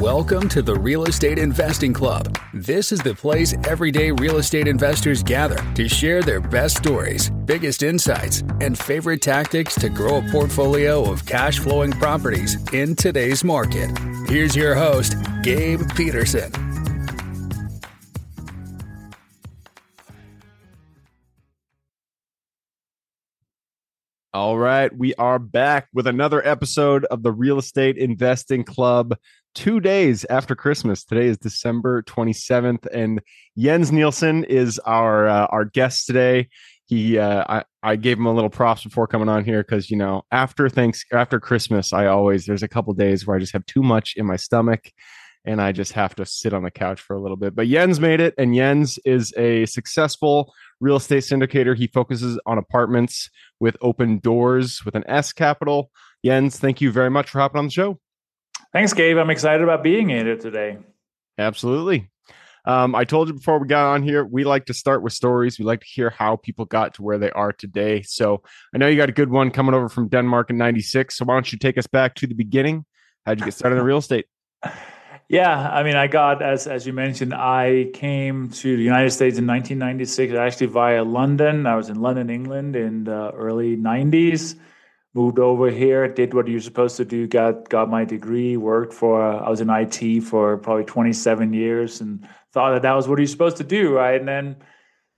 Welcome to the Real Estate Investing Club. This is the place everyday real estate investors gather to share their best stories, biggest insights, and favorite tactics to grow a portfolio of cash flowing properties in today's market. Here's your host, Gabe Peterson. All right, we are back with another episode of the Real Estate Investing Club. Two days after Christmas. Today is December 27th, and Jens Nielsen is our uh, our guest today. He, uh, I, I gave him a little props before coming on here because you know after thanks after Christmas, I always there's a couple days where I just have too much in my stomach, and I just have to sit on the couch for a little bit. But Jens made it, and Jens is a successful real estate syndicator. He focuses on apartments with open doors with an S capital. Jens, thank you very much for hopping on the show. Thanks, Gabe. I'm excited about being here today. Absolutely. Um, I told you before we got on here, we like to start with stories. We like to hear how people got to where they are today. So I know you got a good one coming over from Denmark in 96. So why don't you take us back to the beginning? How'd you get started in real estate? Yeah, I mean, I got as as you mentioned, I came to the United States in 1996, actually via London. I was in London, England, in the early 90s. Moved over here, did what you're supposed to do. Got got my degree. Worked for I was in IT for probably 27 years, and thought that that was what you're supposed to do, right? And then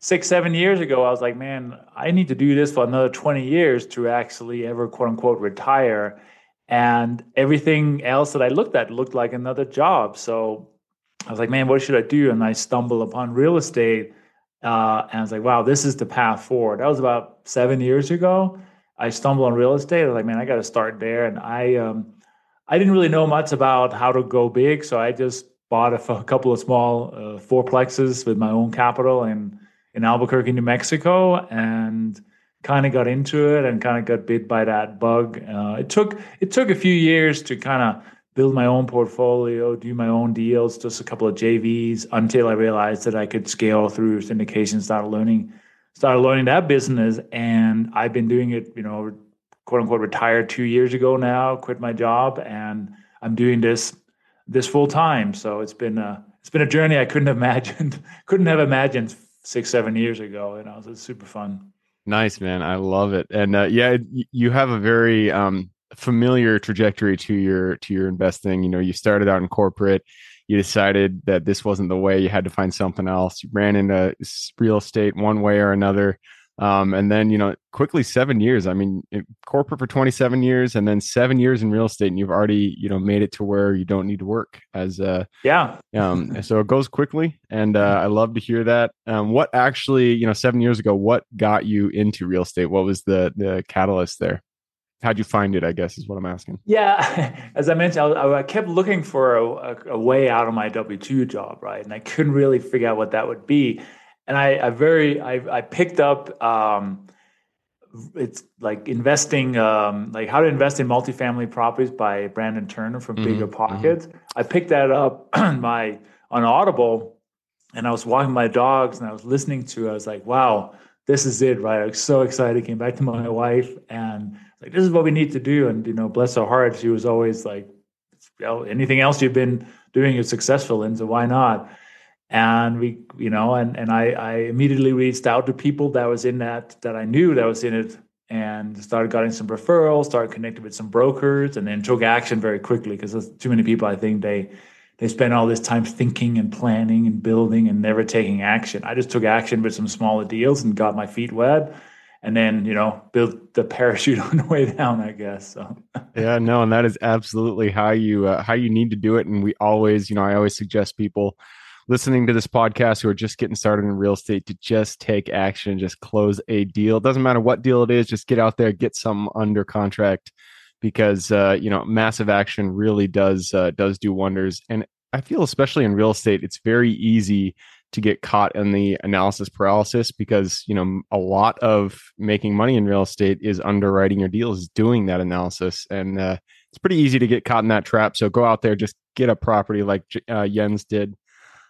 six, seven years ago, I was like, man, I need to do this for another 20 years to actually ever quote unquote retire and everything else that I looked at looked like another job. So I was like, man, what should I do? And I stumbled upon real estate. Uh, and I was like, wow, this is the path forward. That was about seven years ago. I stumbled on real estate. I was like, man, I got to start there. And I, um, I didn't really know much about how to go big, so I just bought a, couple of small uh, fourplexes with my own capital in in Albuquerque, New Mexico, and kind of got into it and kind of got bit by that bug. Uh, it took it took a few years to kind of build my own portfolio, do my own deals, just a couple of JVs until I realized that I could scale through syndication, started learning started learning that business and I've been doing it, you know, quote unquote retired 2 years ago now, quit my job and I'm doing this this full time. So it's been a it's been a journey I couldn't have imagined couldn't have imagined 6 7 years ago, you know. It's super fun. Nice, man. I love it. And uh, yeah, you have a very um, familiar trajectory to your to your investing. You know, you started out in corporate. You decided that this wasn't the way. You had to find something else. You ran into real estate one way or another. Um, and then, you know, quickly seven years. I mean, corporate for 27 years and then seven years in real estate. And you've already, you know, made it to where you don't need to work as, a yeah. Um, so it goes quickly. And, uh, I love to hear that. Um, what actually, you know, seven years ago, what got you into real estate? What was the, the catalyst there? How'd you find it? I guess is what I'm asking. Yeah, as I mentioned, I, I kept looking for a, a, way out of my W two job, right? And I couldn't really figure out what that would be and I, I very I, I picked up um, it's like investing um, like how to invest in multifamily properties by Brandon Turner from mm-hmm, Bigger mm-hmm. Pockets. Mm-hmm. I picked that up on my on Audible, and I was walking my dogs and I was listening to. It. I was like, wow, this is it, right? I was so excited. Came back to my wife and like this is what we need to do. And you know, bless her heart, she was always like, well, anything else you've been doing is successful in, so why not? and we you know and and I, I immediately reached out to people that was in that that i knew that was in it and started getting some referrals started connecting with some brokers and then took action very quickly because there's too many people i think they they spend all this time thinking and planning and building and never taking action i just took action with some smaller deals and got my feet wet and then you know build the parachute on the way down i guess so yeah no and that is absolutely how you uh, how you need to do it and we always you know i always suggest people listening to this podcast who are just getting started in real estate to just take action, just close a deal. It doesn't matter what deal it is, just get out there, get some under contract because uh, you know massive action really does uh, does do wonders. And I feel especially in real estate, it's very easy to get caught in the analysis paralysis because you know a lot of making money in real estate is underwriting your deals, doing that analysis, and uh, it's pretty easy to get caught in that trap. So go out there, just get a property like uh, Jens did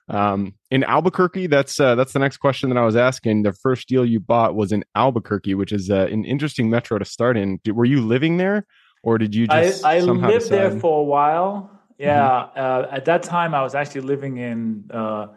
um, in Albuquerque, that's uh, that's the next question that I was asking. The first deal you bought was in Albuquerque, which is uh, an interesting metro to start in. Did, were you living there, or did you just? I, I lived decide? there for a while, yeah. Uh, at that time, I was actually living in uh,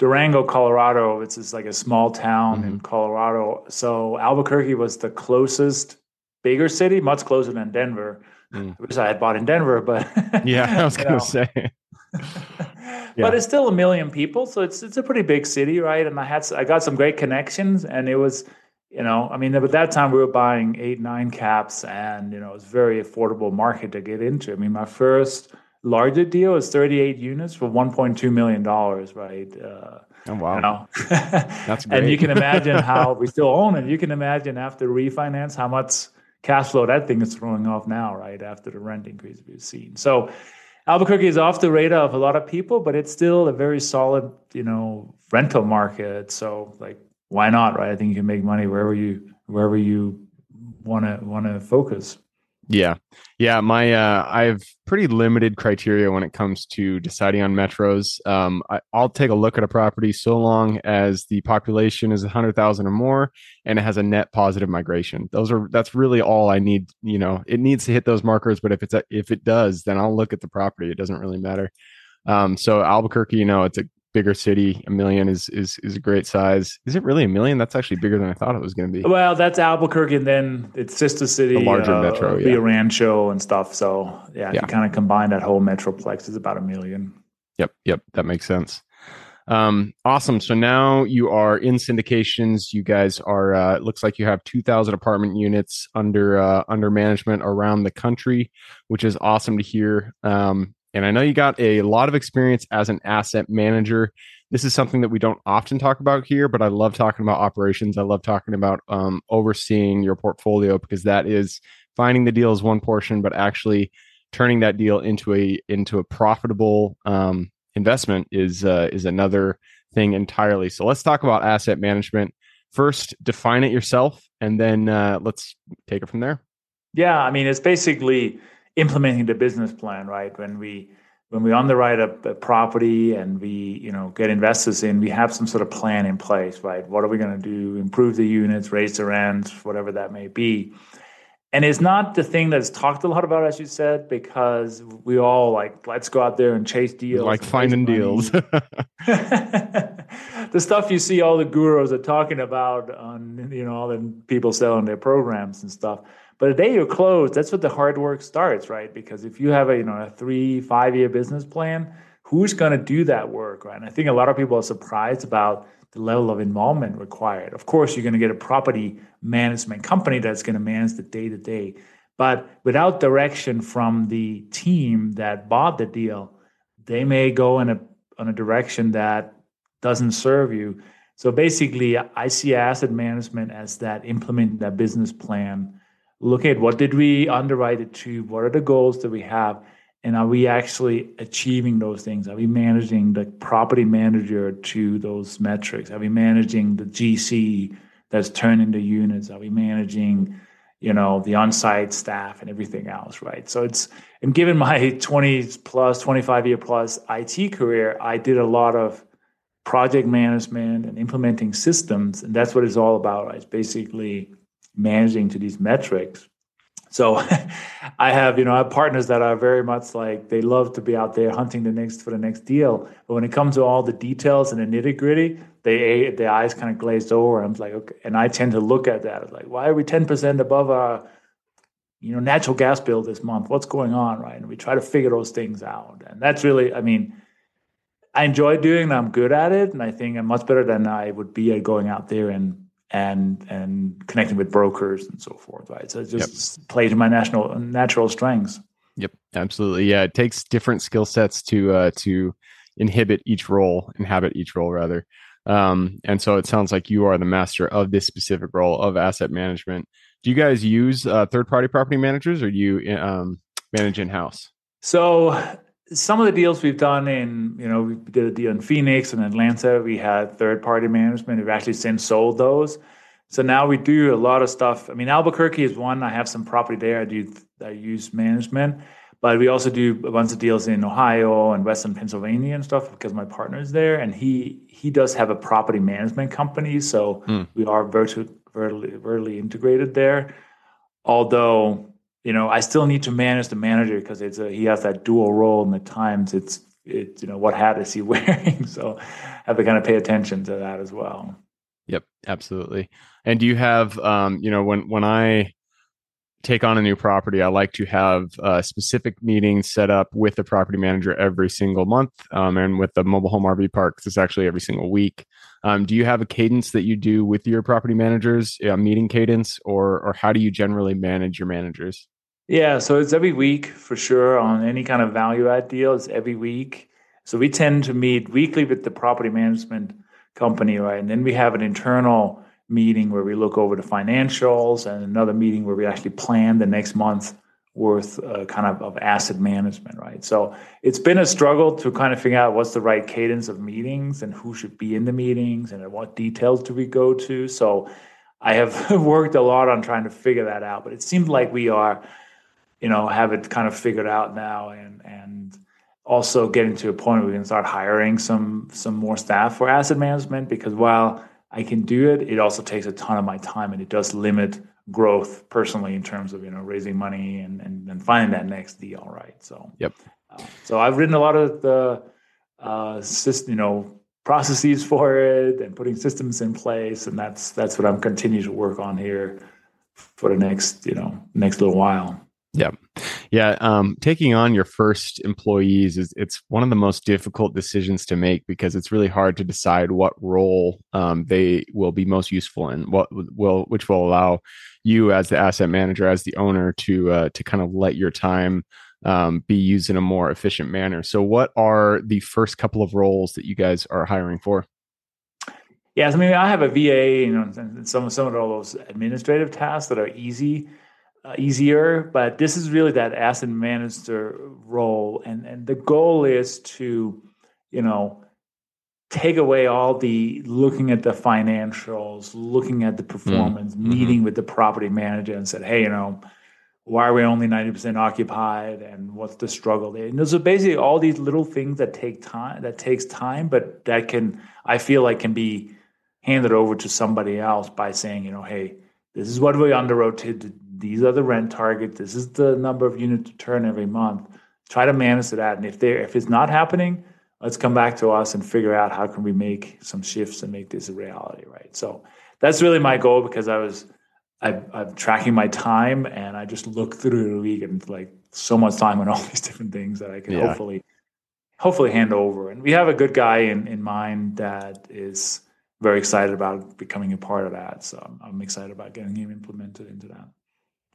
Durango, Colorado. It's just like a small town in Colorado. So Albuquerque was the closest bigger city, much closer than Denver. Mm. I wish I had bought in Denver, but Yeah, I was gonna know. say. but it's still a million people, so it's it's a pretty big city, right? And I had I got some great connections, and it was, you know, I mean, at that time we were buying eight nine caps, and you know, it was a very affordable market to get into. I mean, my first larger deal is thirty eight units for one point two million dollars, right? Uh, Oh wow. you know, That's and you can imagine how we still own it. You can imagine after refinance how much cash flow that thing is throwing off now, right? After the rent increase we've seen. So Albuquerque is off the radar of a lot of people, but it's still a very solid, you know, rental market. So like, why not, right? I think you can make money wherever you wherever you want to want to focus. Yeah. Yeah. My, uh, I have pretty limited criteria when it comes to deciding on metros. Um, I, I'll take a look at a property so long as the population is 100,000 or more and it has a net positive migration. Those are, that's really all I need. You know, it needs to hit those markers, but if it's, a, if it does, then I'll look at the property. It doesn't really matter. Um, so Albuquerque, you know, it's a bigger city. A million is, is, is a great size. Is it really a million? That's actually bigger than I thought it was going to be. Well, that's Albuquerque, and then its sister city, The larger uh, metro, Rio yeah. Rancho and stuff. So yeah, if Yeah. you kind of combine that whole metroplex, it's about a million. Yep, yep, that makes sense. Um, awesome. So now you are in syndications. You guys are. Uh, it looks like you have two thousand apartment units under uh, under management around the country, which is awesome to hear. Um, and I know you got a lot of experience as an asset manager. This is something that we don't often talk about here, but I love talking about operations. I love talking about um, overseeing your portfolio because that is finding the deal is one portion, but actually turning that deal into a into a profitable um, investment is uh, is another thing entirely. So let's talk about asset management. First, define it yourself, and then uh, let's take it from there. Yeah, I mean, it's basically implementing the business plan, right? When we when we underwrite a, a property and we you know get investors in, we have some sort of plan in place, right? What are we going to do? Improve the units, raise the rents, whatever that may be. And it's not the thing that's talked a lot about, as you said, because we all like let's go out there and chase deals, like finding deals. the stuff you see all the gurus are talking about on you know all the people selling their programs and stuff but the day you're closed that's what the hard work starts right because if you have a you know a three five year business plan who's going to do that work right and i think a lot of people are surprised about the level of involvement required of course you're going to get a property management company that's going to manage the day to day but without direction from the team that bought the deal they may go in a on a direction that doesn't serve you. So basically, I see asset management as that implementing that business plan. Look at what did we underwrite it to? What are the goals that we have? And are we actually achieving those things? Are we managing the property manager to those metrics? Are we managing the GC that's turning the units? Are we managing, you know, the on-site staff and everything else, right? So it's and given my 20 plus, 25 year plus IT career, I did a lot of project management and implementing systems. And that's what it's all about. Right? It's basically managing to these metrics. So I have, you know, I have partners that are very much like they love to be out there hunting the next for the next deal. But when it comes to all the details and the nitty gritty, they their eyes kind of glazed over. I'm like, okay, and I tend to look at that like, why are we 10% above our, you know, natural gas bill this month? What's going on, right? And we try to figure those things out. And that's really, I mean, I enjoy doing it. I'm good at it, and I think I'm much better than I would be at going out there and and and connecting with brokers and so forth. Right. So it just yep. play to my national natural strengths. Yep, absolutely. Yeah, it takes different skill sets to uh, to inhibit each role, inhabit each role rather. Um, and so it sounds like you are the master of this specific role of asset management. Do you guys use uh, third party property managers, or do you um, manage in house? So some of the deals we've done in, you know, we did a deal in Phoenix and Atlanta. We had third party management. We've actually since sold those. So now we do a lot of stuff. I mean, Albuquerque is one. I have some property there. I do I use management, but we also do a bunch of deals in Ohio and Western Pennsylvania and stuff because my partner is there, and he he does have a property management company. So Mm. we are virtually vertically vertically integrated there. Although you know, I still need to manage the manager because it's a, he has that dual role, and the times it's it you know what hat is he wearing? so I have to kind of pay attention to that as well. Yep, absolutely. And do you have um, you know, when when I take on a new property, I like to have uh, specific meetings set up with the property manager every single month, um, and with the mobile home RV parks, it's actually every single week. Um, do you have a cadence that you do with your property managers, a meeting cadence, or or how do you generally manage your managers? Yeah, so it's every week for sure on any kind of value add deal. It's every week. So we tend to meet weekly with the property management company, right? And then we have an internal meeting where we look over the financials and another meeting where we actually plan the next month worth uh, kind of of asset management right? So it's been a struggle to kind of figure out what's the right cadence of meetings and who should be in the meetings and what details do we go to. So i have worked a lot on trying to figure that out but it seems like we are you know have it kind of figured out now and and also getting to a point where we can start hiring some some more staff for asset management because while I can do it. It also takes a ton of my time and it does limit growth personally in terms of you know raising money and and, and finding that next deal right so yep uh, so i've written a lot of the uh system you know processes for it and putting systems in place and that's that's what i'm continuing to work on here for the next you know next little while yeah. Yeah. Um, taking on your first employees is it's one of the most difficult decisions to make because it's really hard to decide what role um, they will be most useful in, what will which will allow you as the asset manager, as the owner, to uh, to kind of let your time um, be used in a more efficient manner. So, what are the first couple of roles that you guys are hiring for? Yes, I mean I have a VA, you know, some some of all those administrative tasks that are easy uh, easier, but this is really that asset manager role, and and the goal is to, you know, take away all the looking at the financials, looking at the mm-hmm. performance, mm-hmm. meeting with the property manager, and said, hey, you know, why are we only ninety percent occupied, and what's the struggle there? And those are basically all these little things that take time, that takes time, but that can I feel like can be handed over to somebody else by saying, you know, hey, this is what we underwrote to these are the rent targets. This is the number of units to turn every month. Try to manage that. And if they if it's not happening, let's come back to us and figure out how can we make some shifts and make this a reality, right? So that's really my goal because I was I, I'm tracking my time and I just look through the week and like so much time on all these different things that I can yeah. hopefully hopefully hand over. And we have a good guy in in mind that is very excited about becoming a part of that. So I'm, I'm excited about getting him implemented into that.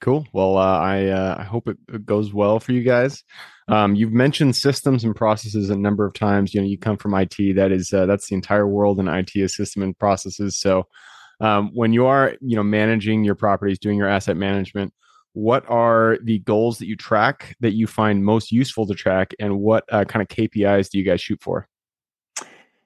Cool. Well, uh, I uh, I hope it, goes well for you guys. Um, you've mentioned systems and processes a number of times. You know, you come from IT. That is uh, that's the entire world in IT is system and processes. So, um, when you are you know managing your properties, doing your asset management, what are the goals that you track that you find most useful to track, and what uh, kind of KPIs do you guys shoot for?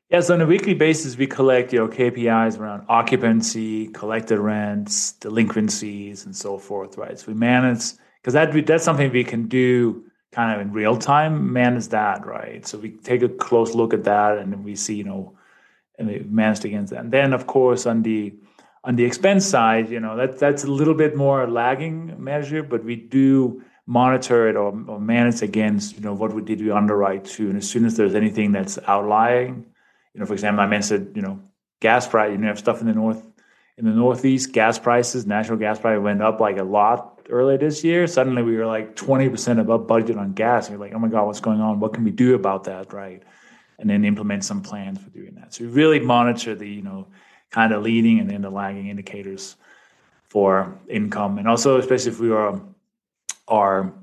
Yeah, so on a weekly basis, we collect you know KPIs around occupancy, collected rents, delinquencies, and so forth. Right. So we manage because that that's something we can do kind of in real time. Manage that, right? So we take a close look at that, and we see you know, and we manage against that. And then of course on the on the expense side, you know that that's a little bit more lagging measure, but we do monitor it or, or manage against you know what we did we underwrite to, and as soon as there's anything that's outlying you know, for example, I mentioned, you know, gas price, you know, have stuff in the north, in the Northeast, gas prices, natural gas price went up like a lot earlier this year. Suddenly we were like 20% above budget on gas. And you're like, oh my God, what's going on? What can we do about that? Right. And then implement some plans for doing that. So we really monitor the, you know, kind of leading and then the lagging indicators for income. And also, especially if we are, are,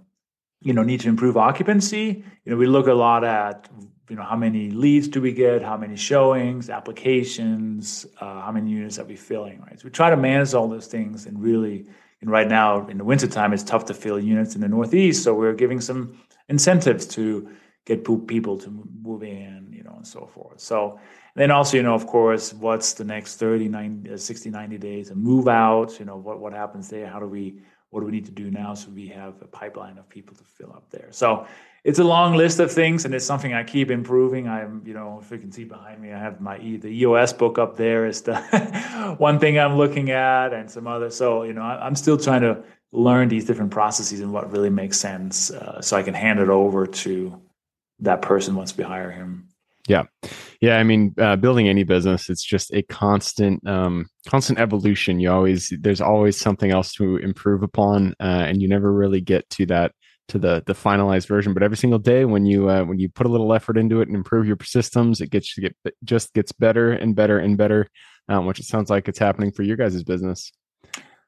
you know, need to improve occupancy, you know, we look a lot at you know how many leads do we get how many showings applications uh, how many units are we filling right? So we try to manage all those things and really and right now in the wintertime it's tough to fill units in the northeast so we're giving some incentives to get people to move in you know and so forth. So then also you know of course what's the next 30 90 uh, 60 90 days and move out you know what, what happens there? How do we what do we need to do now so we have a pipeline of people to fill up there? So it's a long list of things and it's something i keep improving. I'm you know if you can see behind me i have my e the eos book up there is the one thing i'm looking at and some other. So you know i'm still trying to learn these different processes and what really makes sense, uh, so I can hand it over to that person once we hire him. Yeah, yeah. I mean, uh, building any business, it's just a constant, um, constant evolution. You always, there's always something else to improve upon, uh, and you never really get to that to the the finalized version. But every single day, when you uh, when you put a little effort into it and improve your systems, it gets get just gets better and better and better, um, which it sounds like it's happening for your guys' business.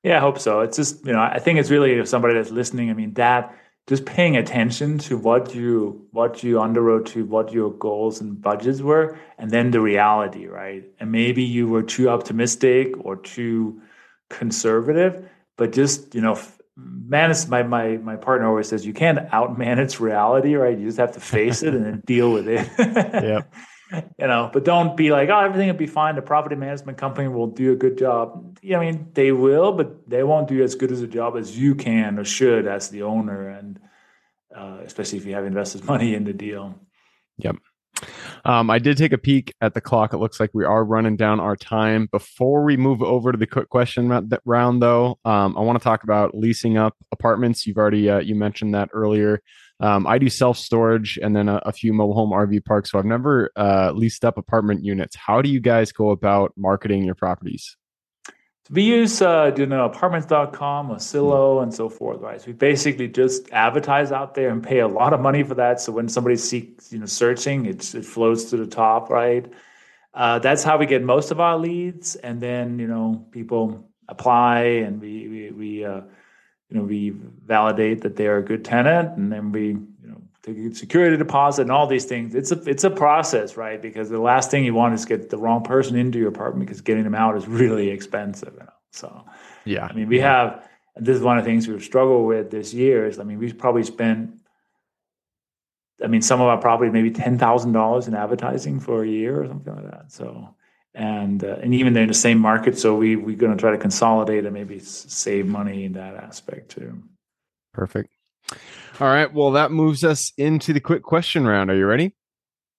Yeah, I hope so. It's just you know, I think it's really if somebody that's listening. I mean, that just paying attention to what you what you underwrote to what your goals and budgets were and then the reality right? And maybe you were too optimistic or too conservative but just you know manage my my my partner always says you can't outmanage reality right? You just have to face it and then deal with it. Yeah you know, but don't be like, oh, everything will be fine. The property management company will do a good job. Yeah, I mean, they will, but they won't do as good as a job as you can or should as the owner, and uh, especially if you have invested money in the deal. Yep. Um, I did take a peek at the clock. It looks like we are running down our time. Before we move over to the quick question round, though, um, I want to talk about leasing up apartments. You've already uh, you mentioned that earlier. Um, I do self storage and then a, a, few mobile home RV parks. So I've never uh, leased up apartment units. How do you guys go about marketing your properties? we use uh, you know apartments.com, Zillow, and so forth, right? So we basically just advertise out there and pay a lot of money for that. So when somebody seeks, you know, searching, it's, it flows to the top, right? Uh, that's how we get most of our leads, and then you know people apply, and we we, we uh, you know we validate that they are a good tenant, and then we you know take a security deposit and all these things. It's a it's a process, right? Because the last thing you want is get the wrong person into your apartment because getting them out is really expensive. You know? So yeah, I mean we yeah. have. this is one of the things we've struggled with this year. Is I mean we've probably spent. I mean, some of our property maybe ten thousand dollars in advertising for a year or something like that. So and uh, and even they're in the same market. So we we're going to try to consolidate and maybe save money in that aspect too. Perfect. All right. Well, that moves us into the quick question round. Are you ready?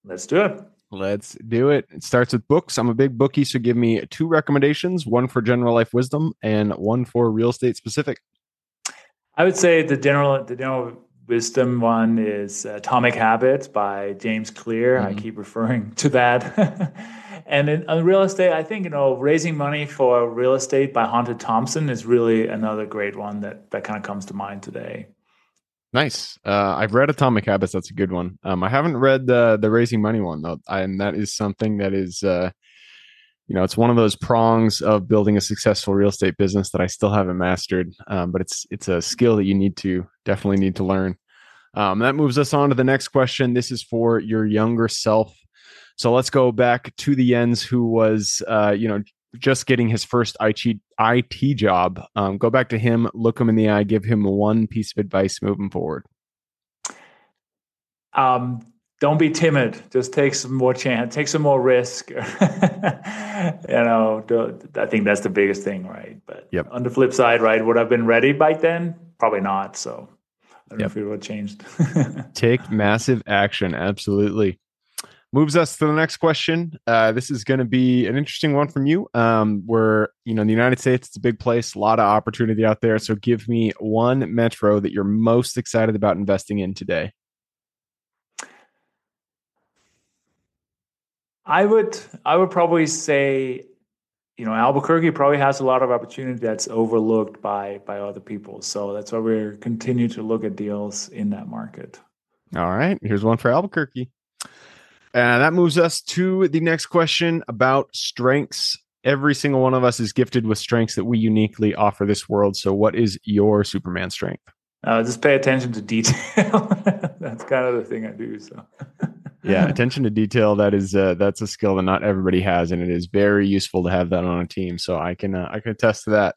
Let's do it. Let's do it. It starts with books. I'm a big bookie, so give me two recommendations: one for general life wisdom and one for real estate specific. I would say the general the general wisdom one is Atomic Habits by James Clear. Mm-hmm. I keep referring to that. and in, in, real estate, I think you know raising money for real estate by Hunter Thompson is really another great one that that kind of comes to mind today. Nice. Uh, I've read Atomic Habits. That's a good one. Um, I haven't read the the raising money one though, and that is something that is, uh, you know, it's one of those prongs of building a successful real estate business that I still haven't mastered. Um, but it's it's a skill that you need to definitely need to learn. Um, that moves us on to the next question. This is for your younger self. So let's go back to the Jens, who was, uh, you know, just getting his first IT, IT job. Um, go back to him, look him in the eye, give him one piece of advice moving forward. Um, don't be timid. Just take some more chance. Take some more risk. you know, I think that's the biggest thing, right? But yep. on the flip side, right, would I have been ready by then? Probably not. So I don't yep. know if it would have changed. take massive action. Absolutely moves us to the next question. Uh, this is going to be an interesting one from you. Um, where you know, in the United States, it's a big place, a lot of opportunity out there. So, give me one metro that you're most excited about investing in today. I would, I would probably say, you know, Albuquerque probably has a lot of opportunity that's overlooked by by other people. So that's why we're continue to look at deals in that market. All right, here's one for Albuquerque. And that moves us to the next question about strengths. Every single one of us is gifted with strengths that we uniquely offer this world. So, what is your Superman strength? Uh, just pay attention to detail. that's kind of the thing I do. So, yeah, attention to detail. That is uh, that's a skill that not everybody has, and it is very useful to have that on a team. So, I can uh, I can attest to that.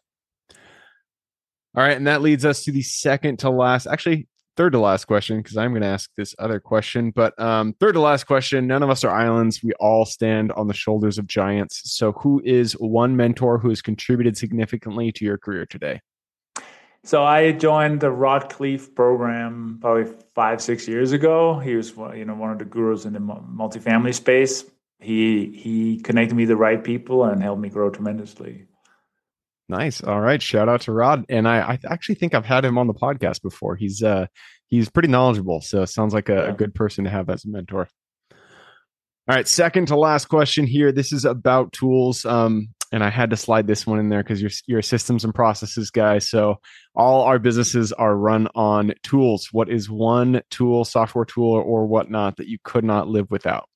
All right, and that leads us to the second to last. Actually, third to last question because I'm going to ask this other question. But um, third to last question none of us are islands. We all stand on the shoulders of giants. So, who is one mentor who has contributed significantly to your career today? So I joined the Rod Khleif program probably five, six years ago. He was, you know, one of the gurus in the multifamily space. He he connected me to the right people and helped me grow tremendously. Nice. All right. Shout out to Rod. And I, I actually think I've had him on the podcast before. He's uh he's pretty knowledgeable. So sounds like a, yeah. a good person to have as a mentor. All right, second to last question here. This is about tools. Um, and I had to slide this one in there because you're you're a systems and processes guy. So all our businesses are run on tools. What is one tool, software tool, or whatnot that you could not live without?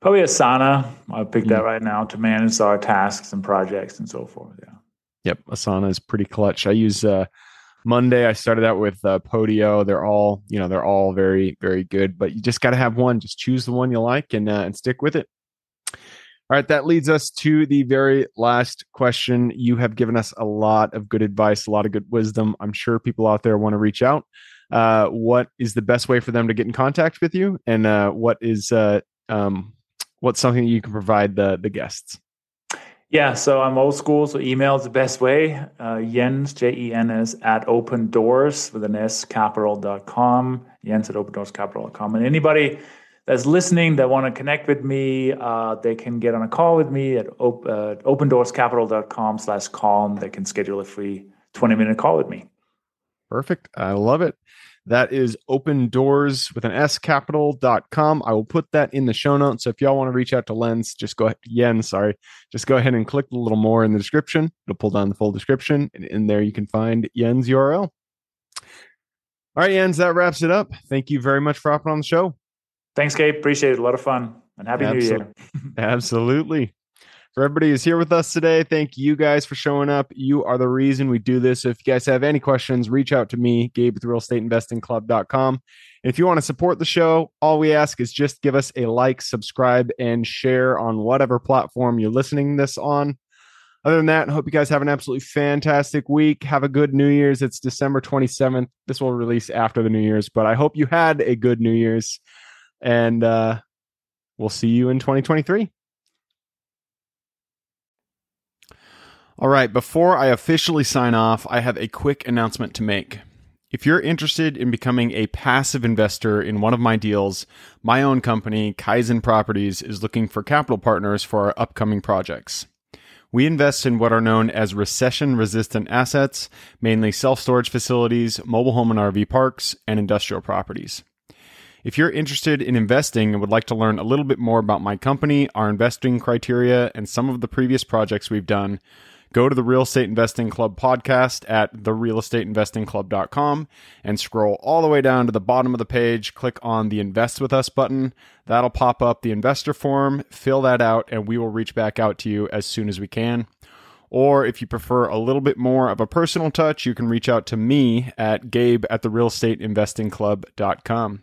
Probably Asana. I'll pick that mm. right now to manage our tasks and projects and so forth. Yeah. Yep, Asana is pretty clutch. I use uh, Monday. I started out with uh, Podio. They're all, you know, they're all very, very good. But you just got to have one. Just choose the one you like and uh, and stick with it. All right, that leads us to the very last question. You have given us a lot of good advice, a lot of good wisdom. I'm sure people out there want to reach out. Uh, what is the best way for them to get in contact with you, and uh, what is uh, um, what's something you can provide the the guests? Yeah, so I'm old school, so email is the best way. Uh, Jens, J E N S, at open doors with an S capital.com. Jens at open doors. And anybody that's listening that want to connect with me, uh, they can get on a call with me at op- uh, opendoorscapital.com slash call. They can schedule a free 20 minute call with me. Perfect. I love it. That is open doors with an S capital.com. I will put that in the show notes. So if y'all want to reach out to Lens, just go ahead, Yen, sorry, just go ahead and click a little more in the description. It'll pull down the full description. And in there, you can find Yen's URL. All right, Jens, that wraps it up. Thank you very much for hopping on the show. Thanks, Gabe. Appreciate it. A lot of fun. And happy Absol- New Year. Absolutely for everybody who's here with us today. Thank you guys for showing up. You are the reason we do this. So if you guys have any questions, reach out to me, Gabe with realestateinvestingclub.com. If you want to support the show, all we ask is just give us a like, subscribe, and share on whatever platform you're listening this on. Other than that, I hope you guys have an absolutely fantastic week. Have a good New Year's. It's December 27th. This will release after the New Year's, but I hope you had a good New Year's. And uh, we'll see you in 2023. All right, before I officially sign off, I have a quick announcement to make. If you're interested in becoming a passive investor in one of my deals, my own company, Kaizen Properties, is looking for capital partners for our upcoming projects. We invest in what are known as recession resistant assets, mainly self storage facilities, mobile home and RV parks, and industrial properties. If you're interested in investing and would like to learn a little bit more about my company, our investing criteria, and some of the previous projects we've done, go to the Real Estate Investing Club podcast at therealestateinvestingclub.com and scroll all the way down to the bottom of the page. Click on the Invest with Us button. That'll pop up the investor form. Fill that out, and we will reach back out to you as soon as we can. Or if you prefer a little bit more of a personal touch, you can reach out to me at gabe at therealestateinvestingclub.com.